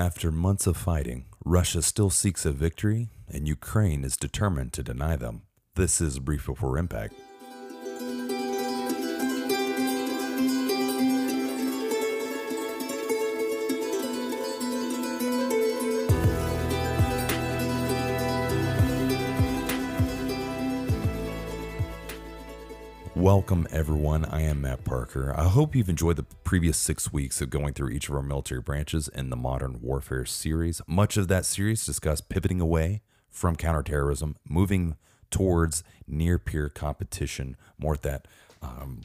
After months of fighting, Russia still seeks a victory, and Ukraine is determined to deny them. This is Brief Before Impact. Welcome, everyone. I am Matt Parker. I hope you've enjoyed the previous six weeks of going through each of our military branches in the Modern Warfare series. Much of that series discussed pivoting away from counterterrorism, moving towards near peer competition, more at that um,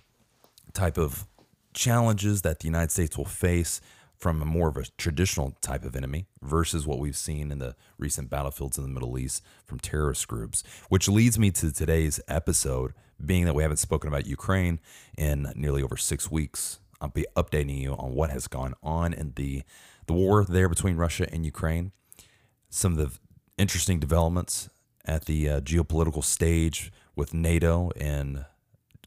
type of challenges that the United States will face from a more of a traditional type of enemy versus what we've seen in the recent battlefields in the Middle East from terrorist groups, which leads me to today's episode being that we haven't spoken about Ukraine in nearly over six weeks, I'll be updating you on what has gone on in the the war there between Russia and Ukraine, some of the interesting developments at the uh, geopolitical stage with NATO and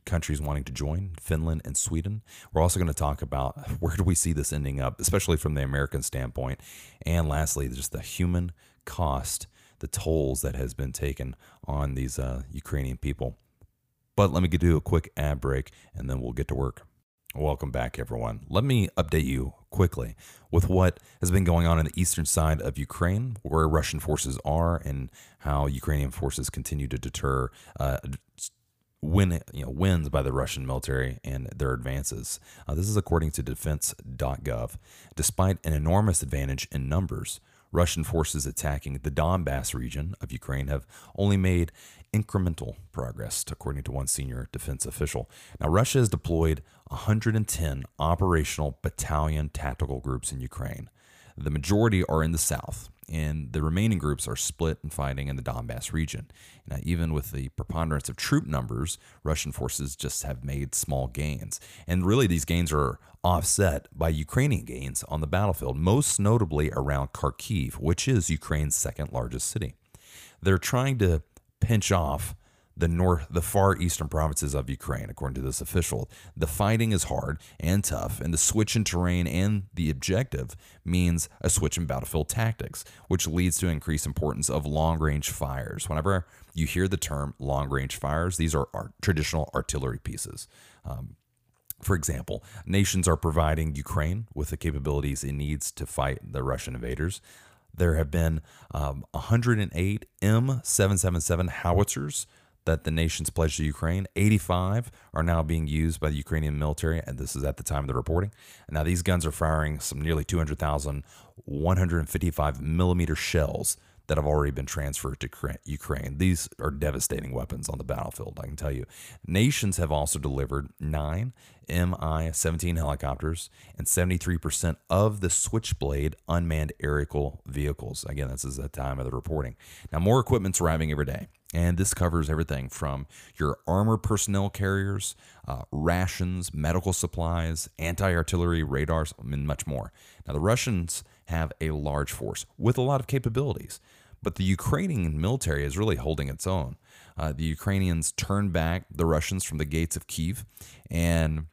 countries wanting to join, Finland and Sweden. We're also going to talk about where do we see this ending up, especially from the American standpoint, and lastly, just the human cost, the tolls that has been taken on these uh, Ukrainian people. But let me do a quick ad break and then we'll get to work. Welcome back, everyone. Let me update you quickly with what has been going on in the eastern side of Ukraine, where Russian forces are, and how Ukrainian forces continue to deter uh, win, you know, wins by the Russian military and their advances. Uh, this is according to Defense.gov. Despite an enormous advantage in numbers, Russian forces attacking the Donbass region of Ukraine have only made incremental progress, according to one senior defense official. Now, Russia has deployed 110 operational battalion tactical groups in Ukraine. The majority are in the south, and the remaining groups are split and fighting in the Donbass region. Now, even with the preponderance of troop numbers, Russian forces just have made small gains. And really, these gains are offset by Ukrainian gains on the battlefield, most notably around Kharkiv, which is Ukraine's second largest city. They're trying to pinch off the north the far eastern provinces of Ukraine according to this official. The fighting is hard and tough and the switch in terrain and the objective means a switch in battlefield tactics which leads to increased importance of long range fires. Whenever you hear the term long range fires these are our traditional artillery pieces. Um, for example, nations are providing Ukraine with the capabilities it needs to fight the Russian invaders. There have been um, 108 M777 howitzers that the nations pledged to Ukraine. 85 are now being used by the Ukrainian military, and this is at the time of the reporting. Now these guns are firing some nearly 200,000 155 millimeter shells that have already been transferred to Ukraine. These are devastating weapons on the battlefield, I can tell you. Nations have also delivered nine Mi 17 helicopters and 73% of the Switchblade unmanned aerial vehicles. Again, this is the time of the reporting. Now, more equipment's arriving every day. And this covers everything from your armored personnel carriers, uh, rations, medical supplies, anti artillery radars, and much more. Now, the Russians have a large force with a lot of capabilities, but the Ukrainian military is really holding its own. Uh, the Ukrainians turned back the Russians from the gates of Kiev, and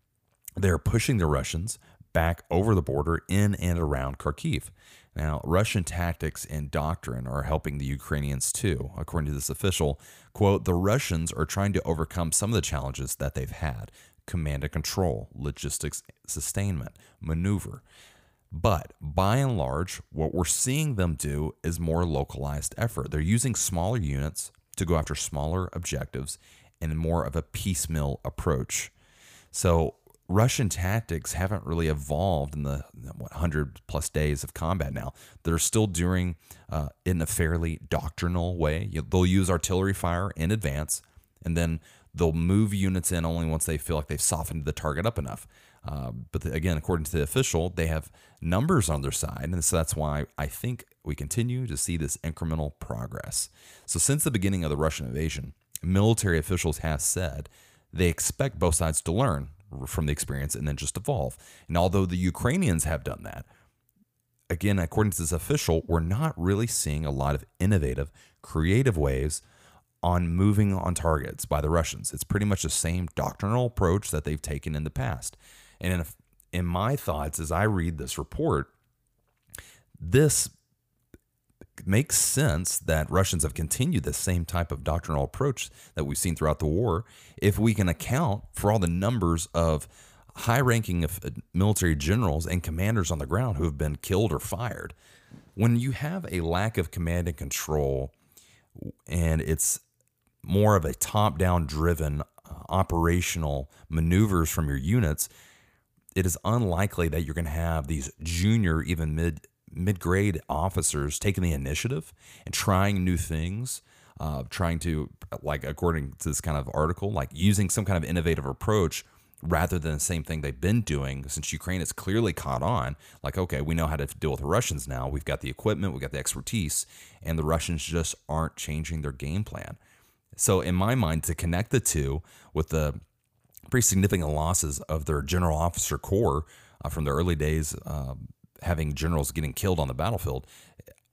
they're pushing the Russians back over the border in and around Kharkiv. Now, Russian tactics and doctrine are helping the Ukrainians too. According to this official, quote, the Russians are trying to overcome some of the challenges that they've had command and control, logistics, sustainment, maneuver. But by and large, what we're seeing them do is more localized effort. They're using smaller units to go after smaller objectives and more of a piecemeal approach. So Russian tactics haven't really evolved in the what, 100 plus days of combat now. They're still doing uh, in a fairly doctrinal way. They'll use artillery fire in advance, and then they'll move units in only once they feel like they've softened the target up enough. Uh, but the, again, according to the official, they have numbers on their side, and so that's why I think we continue to see this incremental progress. So since the beginning of the Russian invasion, military officials have said they expect both sides to learn from the experience and then just evolve. And although the Ukrainians have done that, again, according to this official, we're not really seeing a lot of innovative, creative ways on moving on targets by the Russians. It's pretty much the same doctrinal approach that they've taken in the past. And in, in my thoughts, as I read this report, this makes sense that Russians have continued the same type of doctrinal approach that we've seen throughout the war if we can account for all the numbers of high ranking uh, military generals and commanders on the ground who have been killed or fired. When you have a lack of command and control, and it's more of a top down driven uh, operational maneuvers from your units, it is unlikely that you're going to have these junior, even mid mid grade officers taking the initiative and trying new things, uh, trying to, like, according to this kind of article, like using some kind of innovative approach rather than the same thing they've been doing since Ukraine has clearly caught on. Like, okay, we know how to deal with the Russians now. We've got the equipment, we've got the expertise, and the Russians just aren't changing their game plan. So, in my mind, to connect the two with the pretty significant losses of their general officer corps uh, from the early days, uh, having generals getting killed on the battlefield,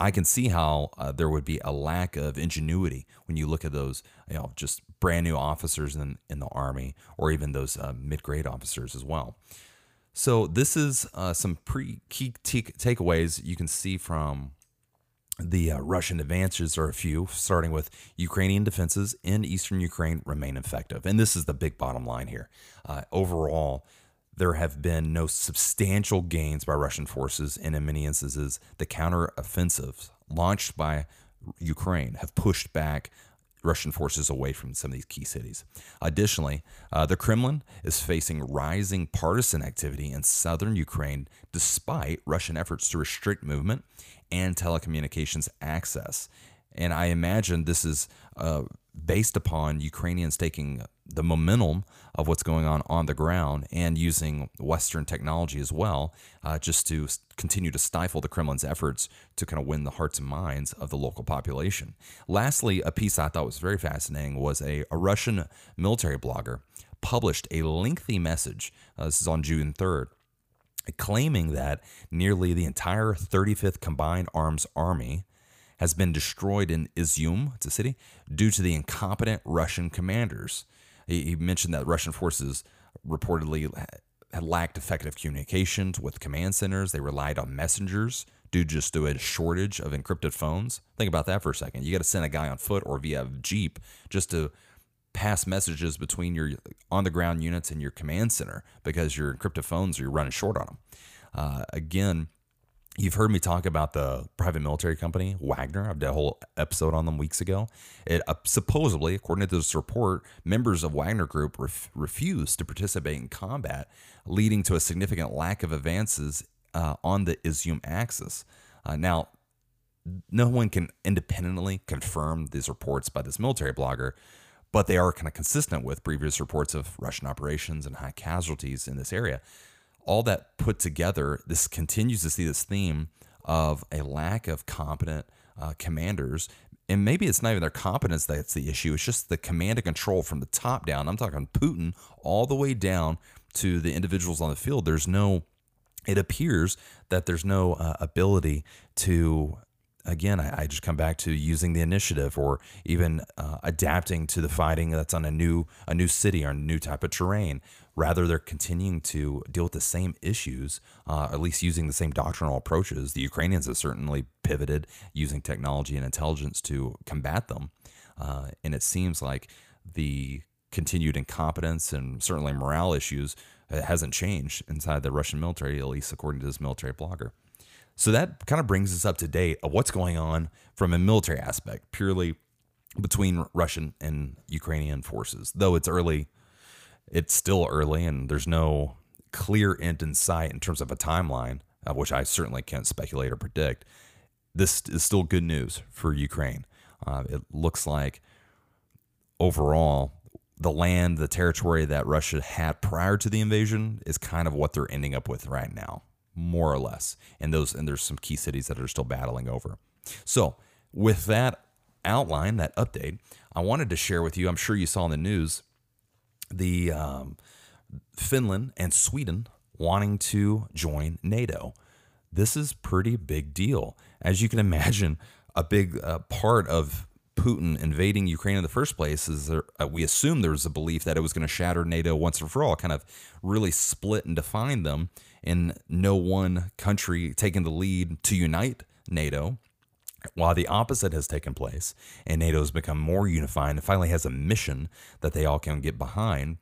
I can see how uh, there would be a lack of ingenuity when you look at those, you know, just brand new officers in, in the army or even those uh, mid grade officers as well. So this is uh, some pre key t- takeaways you can see from the uh, Russian advances are a few, starting with Ukrainian defenses in eastern Ukraine remain effective. And this is the big bottom line here. Uh, overall, there have been no substantial gains by Russian forces, and in many instances, the counteroffensives launched by Ukraine have pushed back Russian forces away from some of these key cities. Additionally, uh, the Kremlin is facing rising partisan activity in southern Ukraine despite Russian efforts to restrict movement and telecommunications access. And I imagine this is uh, based upon Ukrainians taking the momentum of what's going on on the ground and using Western technology as well, uh, just to continue to stifle the Kremlin's efforts to kind of win the hearts and minds of the local population. Lastly, a piece I thought was very fascinating was a, a Russian military blogger published a lengthy message. Uh, this is on June 3rd. Claiming that nearly the entire 35th Combined Arms Army has been destroyed in Izium, it's a city, due to the incompetent Russian commanders. He, he mentioned that Russian forces reportedly had lacked effective communications with command centers. They relied on messengers due just to a shortage of encrypted phones. Think about that for a second. You got to send a guy on foot or via Jeep just to pass messages between your on the ground units and your command center because your encrypted phones are running short on them. Uh, again, You've heard me talk about the private military company Wagner. I've done a whole episode on them weeks ago. It uh, supposedly, according to this report, members of Wagner Group ref- refused to participate in combat, leading to a significant lack of advances uh, on the Izium axis. Uh, now, no one can independently confirm these reports by this military blogger, but they are kind of consistent with previous reports of Russian operations and high casualties in this area all that put together, this continues to see this theme of a lack of competent uh, commanders. And maybe it's not even their competence that's the issue. It's just the command and control from the top down. I'm talking Putin all the way down to the individuals on the field. There's no, it appears that there's no uh, ability to again, I, I, just come back to using the initiative or even uh, adapting to the fighting that's on a new a new city or a new type of terrain. Rather, they're continuing to deal with the same issues, uh, at least using the same doctrinal approaches. The Ukrainians have certainly pivoted using technology and intelligence to combat them, uh, and it seems like the continued incompetence and certainly morale issues uh, hasn't changed inside the Russian military, at least according to this military blogger. So that kind of brings us up to date of what's going on from a military aspect, purely between Russian and Ukrainian forces. Though it's early, it's still early, and there's no clear end in sight in terms of a timeline, uh, which I certainly can't speculate or predict. This is still good news for Ukraine. Uh, it looks like overall, the land, the territory that Russia had prior to the invasion is kind of what they're ending up with right now more or less. And those and there's some key cities that are still battling over. So with that outline, that update, I wanted to share with you. I'm sure you saw in the news the um, Finland and Sweden wanting to join NATO. This is pretty big deal, as you can imagine. A big uh, part of Putin invading Ukraine in the first place is there, uh, we assume there was a belief that it was going to shatter NATO once and for all, kind of really split and define them, and no one country taking the lead to unite NATO, while the opposite has taken place and NATO has become more unified and finally has a mission that they all can get behind,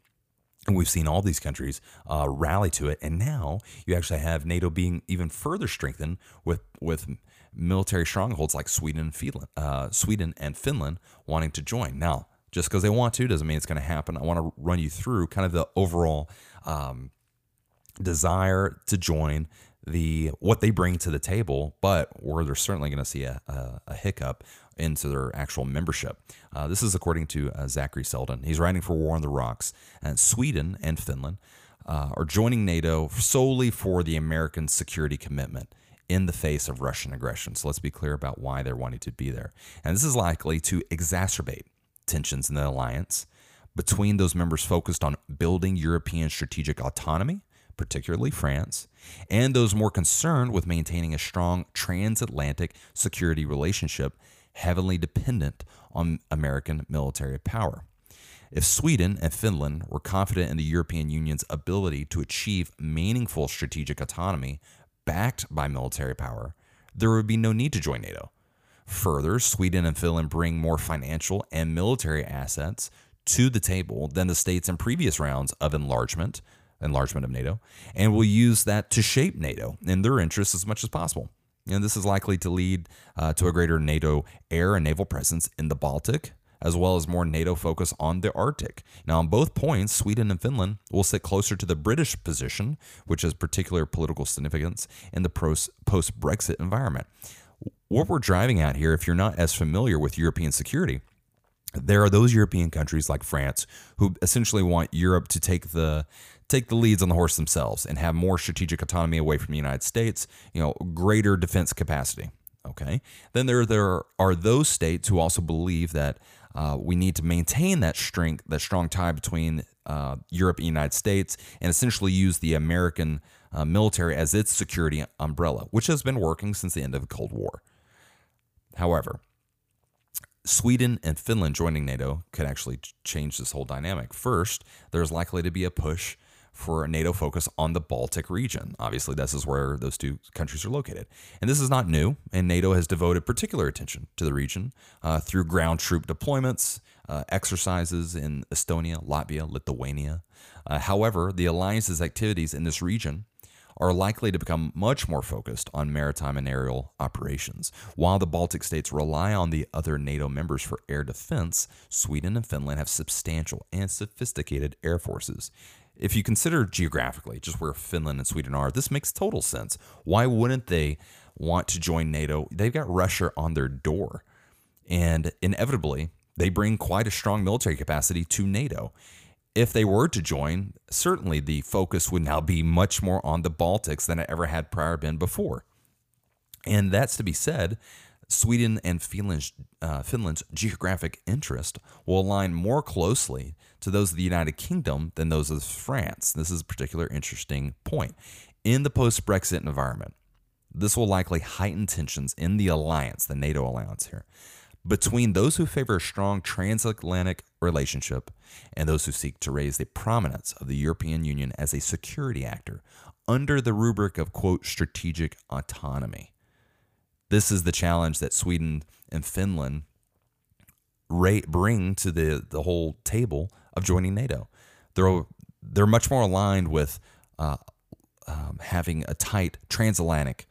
and we've seen all these countries uh, rally to it, and now you actually have NATO being even further strengthened with with military strongholds like Sweden and Finland, uh, Sweden and Finland wanting to join. Now, just because they want to doesn't mean it's going to happen. I want to run you through kind of the overall um, desire to join the what they bring to the table, but where they're certainly going to see a, a, a, hiccup into their actual membership. Uh, this is according to uh, Zachary Selden. He's writing for War on the Rocks, and Sweden and Finland uh, are joining NATO solely for the American security commitment in the face of Russian aggression. So let's be clear about why they're wanting to be there. And this is likely to exacerbate tensions in the alliance between those members focused on building European strategic autonomy, particularly France, and those more concerned with maintaining a strong transatlantic security relationship heavily dependent on American military power. If Sweden and Finland were confident in the European Union's ability to achieve meaningful strategic autonomy backed by military power, there would be no need to join NATO. Further, Sweden and Finland bring more financial and military assets to the table than the states in previous rounds of enlargement, enlargement of NATO, and will use that to shape NATO in their interests as much as possible. And this is likely to lead uh, to a greater NATO air and naval presence in the Baltic, as well as more NATO focus on the Arctic. Now, on both points, Sweden and Finland will sit closer to the British position, which has particular political significance in the post Brexit environment. What we're driving at here, if you're not as familiar with European security, there are those European countries like France who essentially want Europe to take the take the leads on the horse themselves and have more strategic autonomy away from the United States, you know, greater defense capacity. Okay. Then there there are those states who also believe that uh, we need to maintain that strength, that strong tie between uh, Europe and the United States, and essentially use the American uh, military as its security umbrella, which has been working since the end of the Cold War. However, Sweden and Finland joining NATO could actually change this whole dynamic. First, there's likely to be a push for a NATO focus on the Baltic region. Obviously, this is where those two countries are located. And this is not new, and NATO has devoted particular attention to the region uh, through ground troop deployments, uh, exercises in Estonia, Latvia, Lithuania. Uh, however, the alliance's activities in this region are likely to become much more focused on maritime and aerial operations. While the Baltic states rely on the other NATO members for air defense, Sweden and Finland have substantial and sophisticated air forces. If you consider geographically just where Finland and Sweden are, this makes total sense. Why wouldn't they want to join NATO? They've got Russia on their door. And inevitably, they bring quite a strong military capacity to NATO. If they were to join, certainly the focus would now be much more on the Baltics than it ever had prior been before. And that's to be said, Sweden and Finland's, uh, Finland's geographic interest will align more closely to those of the United Kingdom than those of France. This is a particular interesting point. In the post Brexit environment, this will likely heighten tensions in the alliance, the NATO alliance here, between those who favor a strong transatlantic relationship and those who seek to raise the prominence of the European Union as a security actor under the rubric of, quote, strategic autonomy. This is the challenge that Sweden and Finland bring to the, the whole table of joining NATO. They're, they're much more aligned with uh, um, having a tight transatlantic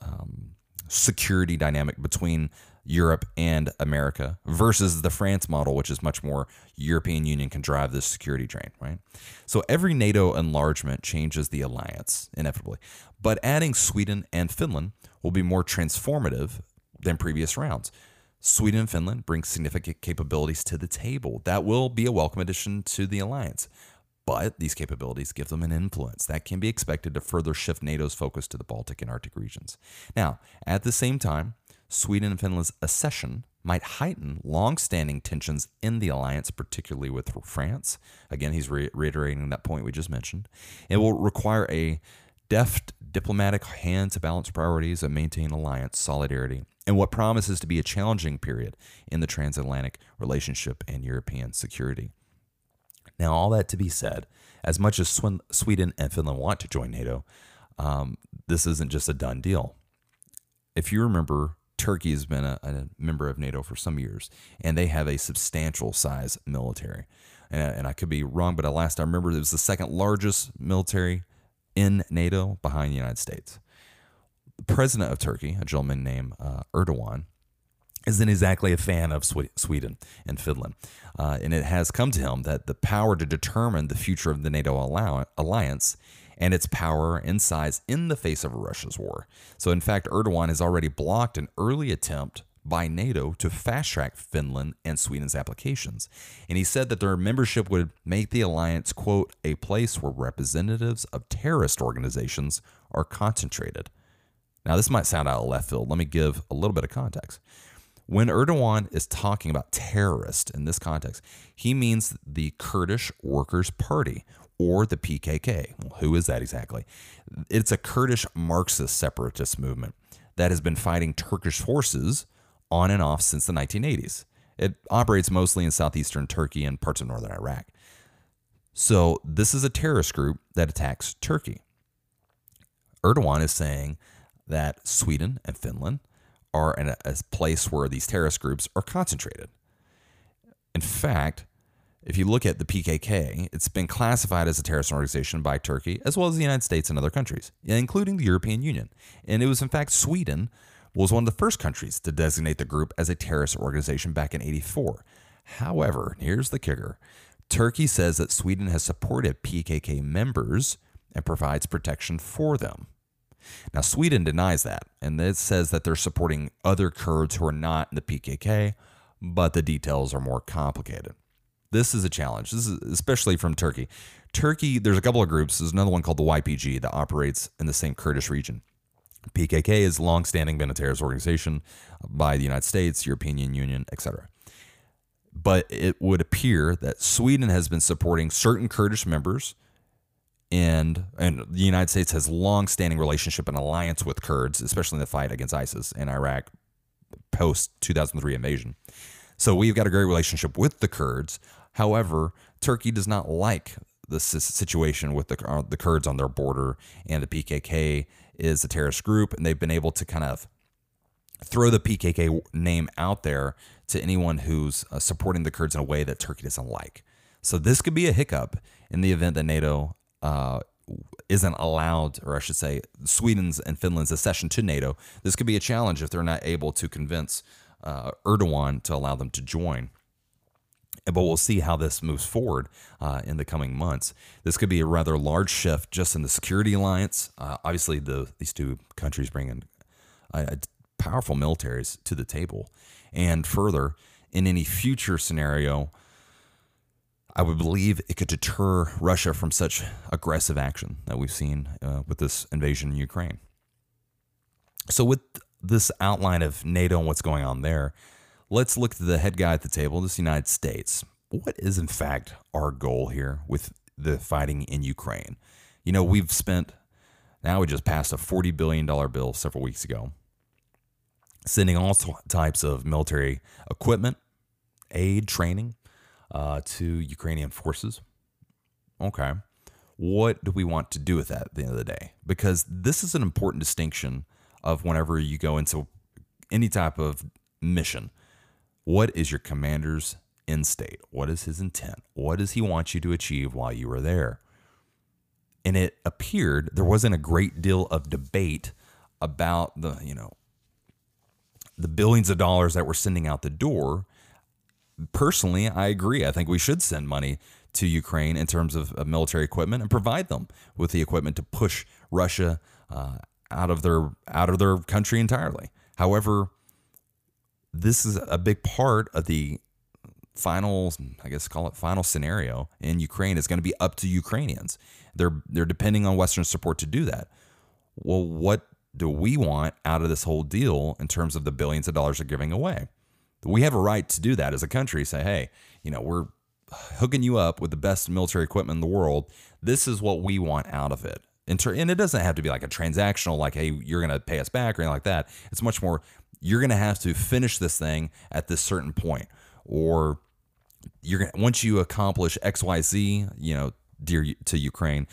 um, security dynamic between Europe and America versus the France model, which is much more European Union can drive this security train, right? So every NATO enlargement changes the alliance inevitably, but adding Sweden and Finland will be more transformative than previous rounds. Sweden and Finland bring significant capabilities to the table. That will be a welcome addition to the alliance. But these capabilities give them an influence that can be expected to further shift NATO's focus to the Baltic and Arctic regions. Now, at the same time, Sweden and Finland's accession might heighten long-standing tensions in the alliance, particularly with France. Again, he's re- reiterating that point we just mentioned. It will require a deft diplomatic hand to balance priorities and maintain alliance solidarity in what promises to be a challenging period in the transatlantic relationship and European security. Now, all that to be said, as much as Sweden and Finland want to join NATO, um, this isn't just a done deal. if you remember, Turkey has been a, a member of NATO for some years, and they have a substantial size military. And, and I could be wrong, but at last I remember it was the second largest military in NATO behind the United States. The president of Turkey, a gentleman named uh, Erdogan, isn't exactly a fan of Sweden and Finland. Uh, and it has come to him that the power to determine the future of the NATO alliance and its power and size in the face of Russia's war. So, in fact, Erdogan has already blocked an early attempt by NATO to fast track Finland and Sweden's applications. And he said that their membership would make the alliance, quote, a place where representatives of terrorist organizations are concentrated. Now, this might sound out of left field. Let me give a little bit of context. When Erdogan is talking about terrorist in this context, he means the Kurdish Workers' Party or the PKK. Well, who is that exactly? It's a Kurdish Marxist separatist movement that has been fighting Turkish forces on and off since the 1980s. It operates mostly in southeastern Turkey and parts of northern Iraq. So, this is a terrorist group that attacks Turkey. Erdogan is saying that Sweden and Finland are a, a place where these terrorist groups are concentrated. In fact, if you look at the PKK, it's been classified as a terrorist organization by Turkey, as well as the United States and other countries, including the European Union. And it was, in fact, Sweden was one of the first countries to designate the group as a terrorist organization back in 84. However, here's the kicker Turkey says that Sweden has supported PKK members and provides protection for them. Now, Sweden denies that, and it says that they're supporting other Kurds who are not in the PKK, but the details are more complicated. This is a challenge. This is especially from Turkey. Turkey, there's a couple of groups. There's another one called the YPG that operates in the same Kurdish region. PKK is long-standing been a terrorist organization by the United States, European Union, etc. But it would appear that Sweden has been supporting certain Kurdish members and and the United States has long-standing relationship and alliance with Kurds, especially in the fight against ISIS in Iraq post 2003 invasion. So we've got a great relationship with the Kurds. However, Turkey does not like the situation with the uh, the Kurds on their border, and the PKK is a terrorist group, and they've been able to kind of throw the PKK name out there to anyone who's uh, supporting the Kurds in a way that Turkey doesn't like. So this could be a hiccup in the event that NATO uh, isn't allowed, or I should say, Sweden's and Finland's accession to NATO. This could be a challenge if they're not able to convince uh, Erdogan to allow them to join. But we'll see how this moves forward uh, in the coming months. This could be a rather large shift just in the security alliance. Uh, obviously, the, these two countries bring in uh, powerful militaries to the table. And further, in any future scenario, I would believe it could deter Russia from such aggressive action that we've seen uh, with this invasion in Ukraine. So, with this outline of NATO and what's going on there, let's look to the head guy at the table, this United States. What is, in fact, our goal here with the fighting in Ukraine? You know, we've spent, now we just passed a $40 billion bill several weeks ago, sending all types of military equipment, aid, training uh, to Ukrainian forces. Okay. What do we want to do with that at the end of the day? Because this is an important distinction of whenever you go into any type of mission. What is your commander's end state? What is his intent? What does he want you to achieve while you are there? And it appeared there wasn't a great deal of debate about the, you know, the billions of dollars that we're sending out the door personally, I agree. I think we should send money to Ukraine in terms of, of military equipment and provide them with the equipment to push Russia uh, out of their out of their country entirely. However, this is a big part of the final, I guess, call it final scenario in Ukraine. is going to be up to Ukrainians. They're they're depending on Western support to do that. Well, what do we want out of this whole deal in terms of the billions of dollars they're giving away? we have a right to do that as a country. Say, hey, you know, we're hooking you up with the best military equipment in the world. This is what we want out of it. And, it doesn't have to be like a transactional, like, hey, you're going to pay us back or anything like that. It's much more, you're going to have to finish this thing at this certain point, or you're going once you accomplish X, Y, Z, you know, dear to Ukraine,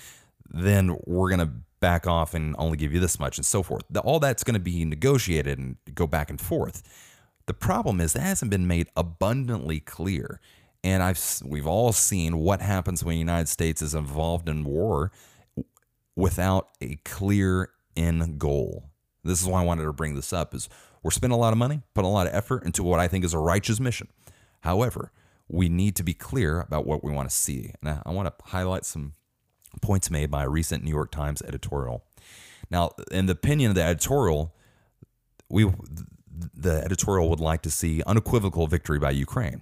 then we're going to back off and only give you this much and so forth. All that's going to be negotiated and go back and forth. The problem is that hasn't been made abundantly clear. And I've we've all seen what happens when the United States is involved in war without a clear end goal. This is why I wanted to bring this up is we're spending a lot of money, putting a lot of effort into what I think is a righteous mission. However, we need to be clear about what we want to see. And I want to highlight some points made by a recent New York Times editorial. Now, in the opinion of the editorial, we the editorial would like to see unequivocal victory by Ukraine.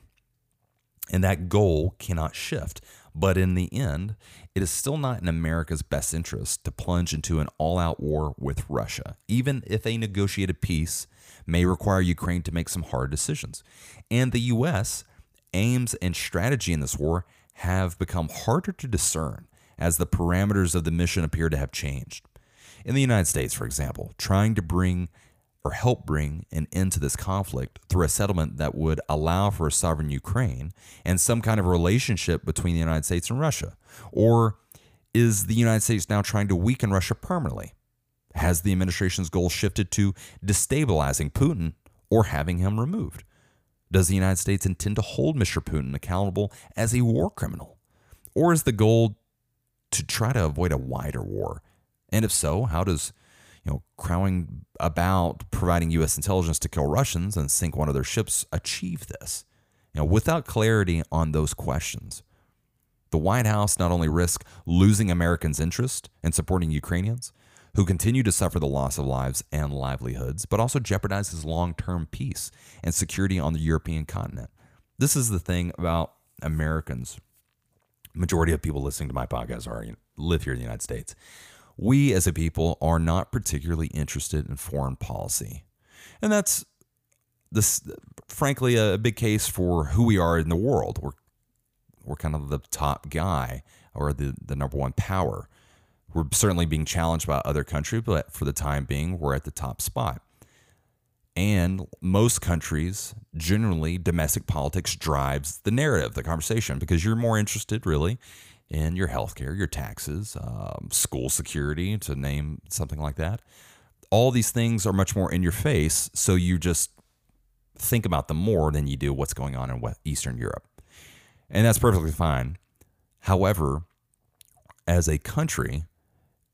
And that goal cannot shift. But in the end, it is still not in America's best interest to plunge into an all out war with Russia, even if a negotiated peace may require Ukraine to make some hard decisions. And the U.S. aims and strategy in this war have become harder to discern as the parameters of the mission appear to have changed. In the United States, for example, trying to bring or help bring an end to this conflict through a settlement that would allow for a sovereign Ukraine and some kind of relationship between the United States and Russia? Or is the United States now trying to weaken Russia permanently? Has the administration's goal shifted to destabilizing Putin or having him removed? Does the United States intend to hold Mr. Putin accountable as a war criminal? Or is the goal to try to avoid a wider war? And if so, how does you know, crowing about providing U.S. intelligence to kill Russians and sink one of their ships achieve this? You know, without clarity on those questions, the White House not only risks losing Americans' interest in supporting Ukrainians, who continue to suffer the loss of lives and livelihoods, but also jeopardizes long term peace and security on the European continent. This is the thing about Americans. Majority of people listening to my podcast are live here in the United States we as a people are not particularly interested in foreign policy. And that's this frankly a big case for who we are in the world. We're we're kind of the top guy or the, the number one power. We're certainly being challenged by other countries, but for the time being, we're at the top spot. And most countries, generally, domestic politics drives the narrative, the conversation, because you're more interested, really, in your healthcare, your taxes, um, school security, to name something like that. All these things are much more in your face, so you just think about them more than you do what's going on in Eastern Europe. And that's perfectly fine. However, as a country,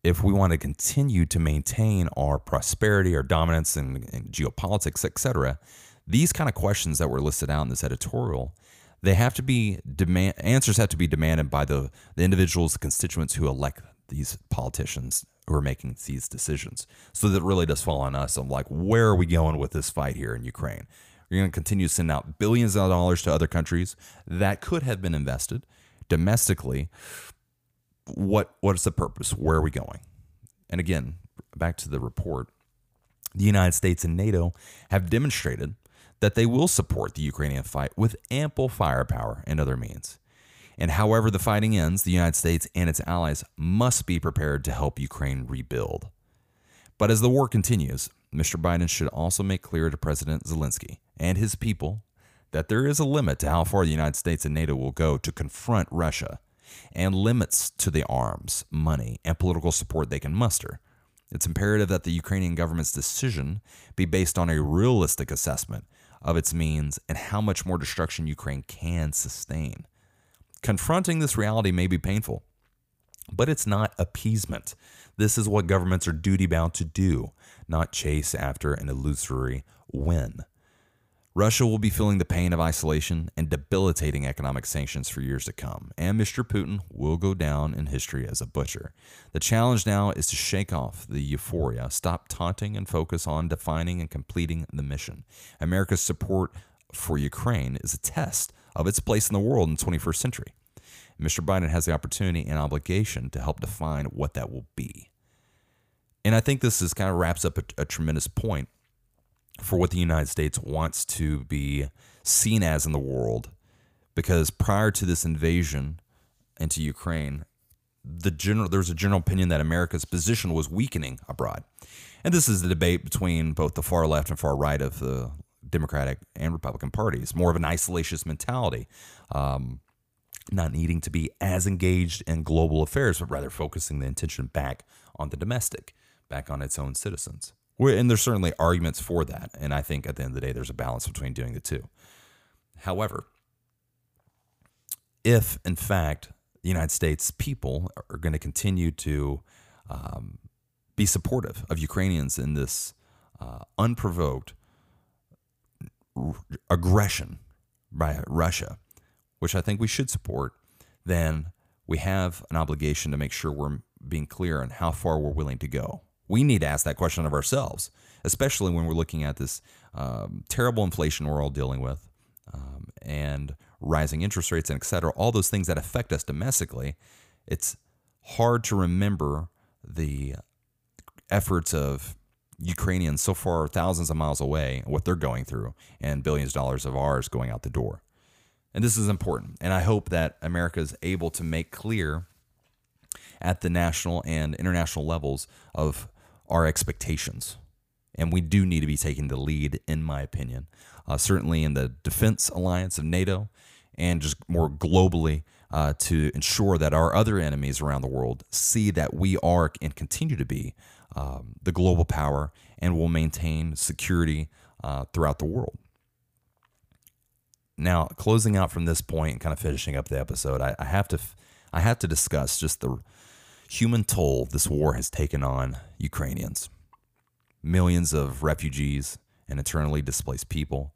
if we want to continue to maintain our prosperity, our dominance in, in geopolitics, etc., these kind of questions that were listed out in this editorial they have to be demand answers have to be demanded by the, the individuals, the constituents who elect these politicians who are making these decisions. So that really does fall on us of like, where are we going with this fight here in Ukraine? We're going to continue to send out billions of dollars to other countries that could have been invested domestically. What what is the purpose? Where are we going? And again, back to the report, the United States and NATO have demonstrated that they will support the Ukrainian fight with ample firepower and other means. And however the fighting ends, the United States and its allies must be prepared to help Ukraine rebuild. But as the war continues, Mr. Biden should also make clear to President Zelensky and his people that there is a limit to how far the United States and NATO will go to confront Russia and limits to the arms, money, and political support they can muster. It's imperative that the Ukrainian government's decision be based on a realistic assessment of its means and how much more destruction Ukraine can sustain. Confronting this reality may be painful, but it's not appeasement. This is what governments are duty bound to do, not chase after an illusory win. Russia will be feeling the pain of isolation and debilitating economic sanctions for years to come, and Mr. Putin will go down in history as a butcher. The challenge now is to shake off the euphoria, stop taunting, and focus on defining and completing the mission. America's support for Ukraine is a test of its place in the world in the 21st century. Mr. Biden has the opportunity and obligation to help define what that will be. And I think this is kind of wraps up a, a tremendous point for what the United States wants to be seen as in the world. Because prior to this invasion into Ukraine, the general there was a general opinion that America's position was weakening abroad. And this is the debate between both the far left and far right of the Democratic and Republican parties. More of an isolationist mentality, um, not needing to be as engaged in global affairs, but rather focusing the attention back on the domestic, back on its own citizens. And there's certainly arguments for that. And I think at the end of the day, there's a balance between doing the two. However, if in fact the United States people are going to continue to um, be supportive of Ukrainians in this uh, unprovoked r- aggression by Russia, which I think we should support, then we have an obligation to make sure we're being clear on how far we're willing to go. We need to ask that question of ourselves, especially when we're looking at this um, terrible inflation we're all dealing with um, and rising interest rates and et cetera, all those things that affect us domestically. It's hard to remember the efforts of Ukrainians so far thousands of miles away, what they're going through, and billions of dollars of ours going out the door. And this is important. And I hope that America is able to make clear at the national and international levels of our expectations. And we do need to be taking the lead, in my opinion, uh, certainly in the defense alliance of NATO and just more globally uh, to ensure that our other enemies around the world see that we are and continue to be um, the global power and will maintain security uh, throughout the world. Now, closing out from this point and kind of finishing up the episode, I, I have to I have to discuss just the human toll this war has taken on Ukrainians. Millions of refugees and internally displaced people.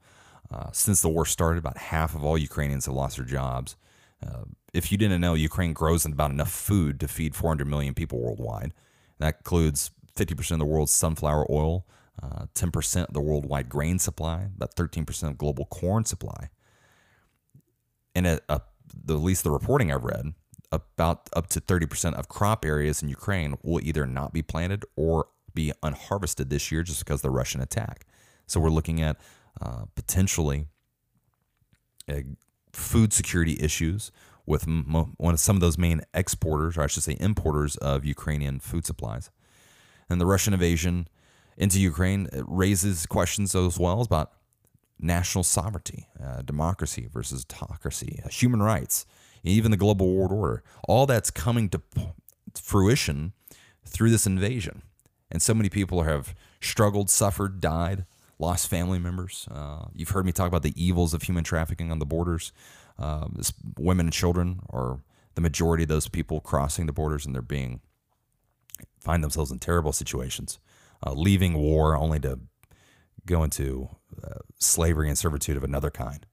Uh, since the war started, about half of all Ukrainians have lost their jobs. Uh, if you didn't know, Ukraine grows about enough food to feed 400 million people worldwide. That includes 50% of the world's sunflower oil, uh, 10% of the worldwide grain supply, about 13% of global corn supply. And at, uh, the, at least the reporting I've read, about up to 30% of crop areas in Ukraine will either not be planted or be unharvested this year just because of the Russian attack. So we're looking at uh, potentially uh, food security issues with mo- one of some of those main exporters, or I should say importers of Ukrainian food supplies. And the Russian invasion into Ukraine raises questions as well about national sovereignty, uh, democracy versus autocracy, uh, human rights, even the global world order. All that's coming to fruition through this invasion. And so many people have struggled, suffered, died, lost family members. Uh, you've heard me talk about the evils of human trafficking on the borders. Uh, women and children are the majority of those people crossing the borders, and they're being find themselves in terrible situations, uh, leaving war only to go into uh, slavery and servitude of another kind.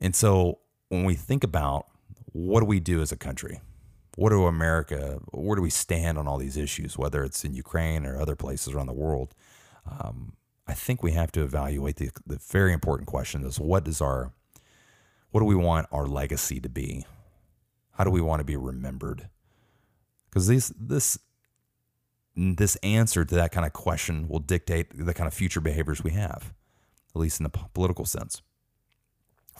And so when we think about what do we do as a country? What do America, where do we stand on all these issues, whether it's in Ukraine or other places around the world? Um, I think we have to evaluate the, the very important question is what is our, what do we want our legacy to be? How do we want to be remembered? Because these, this, this answer to that kind of question will dictate the kind of future behaviors we have, at least in the political sense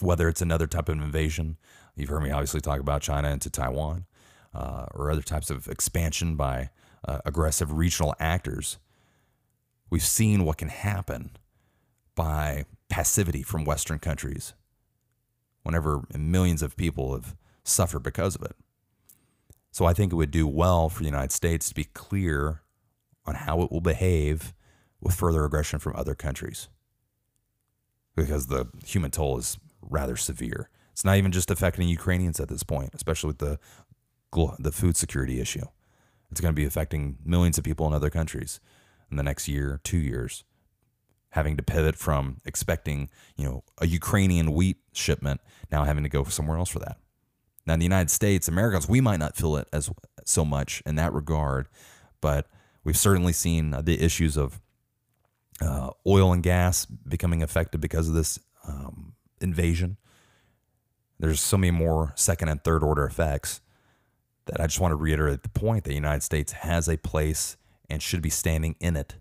whether it's another type of invasion. You've heard me obviously talk about China into Taiwan uh, or other types of expansion by uh, aggressive regional actors. We've seen what can happen by passivity from Western countries whenever millions of people have suffered because of it. So I think it would do well for the United States to be clear on how it will behave with further aggression from other countries because the human toll is rather severe. It's not even just affecting Ukrainians at this point, especially with the the food security issue. It's going to be affecting millions of people in other countries in the next year, two years, having to pivot from expecting, you know, a Ukrainian wheat shipment now having to go somewhere else for that. Now, in the United States, Americans, we might not feel it as so much in that regard, but we've certainly seen the issues of uh, oil and gas becoming affected because of this um, invasion. There's so many more second and third order effects that I just want to reiterate the point that the United States has a place and should be standing in it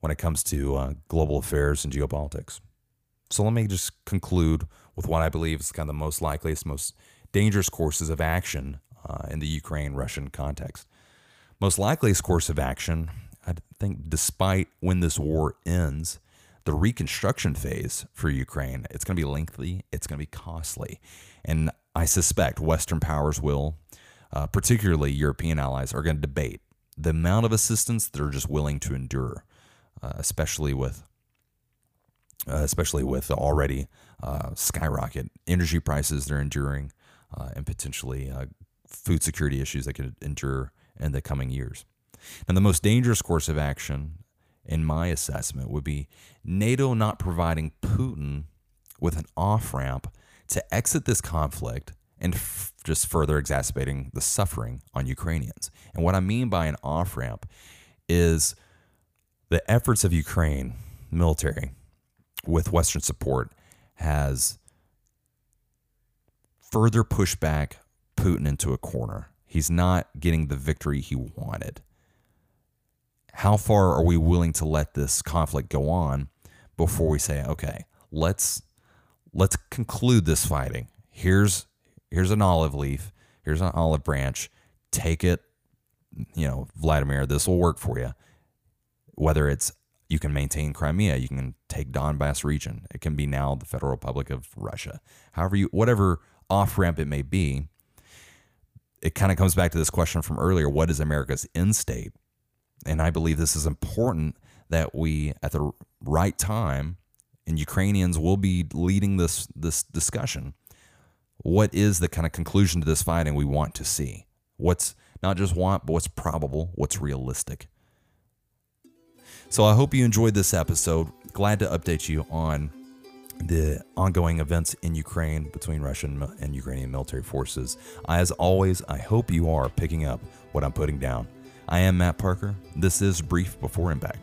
when it comes to uh, global affairs and geopolitics. So let me just conclude with what I believe is kind of the most likeliest, most dangerous courses of action uh, in the Ukraine Russian context. Most likeliest course of action, I think, despite when this war ends, the reconstruction phase for Ukraine, it's going to be lengthy, it's going to be costly. And I suspect Western powers will uh, particularly European allies, are going to debate the amount of assistance they're just willing to endure, uh, especially with uh, especially with the already uh, skyrocket energy prices they're enduring, uh, and potentially uh, food security issues that could endure in the coming years. And the most dangerous course of action, in my assessment, would be NATO not providing Putin with an off ramp to exit this conflict and f- just further exacerbating the suffering on Ukrainians. And what I mean by an off ramp is the efforts of Ukraine military with Western support has further pushed back Putin into a corner. He's not getting the victory he wanted. How far are we willing to let this conflict go on before we say, okay, let's let's conclude this fighting. Here's here's an olive leaf, here's an olive branch. Take it, you know, Vladimir, this will work for you. Whether it's you can maintain Crimea, you can take Donbass region. It can be now the Federal Republic of Russia. However you whatever off ramp it may be, it kind of comes back to this question from earlier, what is America's end state? And I believe this is important that we at the right time and Ukrainians will be leading this this discussion. What is the kind of conclusion to this fighting we want to see? What's not just want, but what's probable, what's realistic. So I hope you enjoyed this episode. Glad to update you on the ongoing events in Ukraine between Russian and Ukrainian military forces. As always, I hope you are picking up what I'm putting down. I am Matt Parker. This is Brief Before Impact.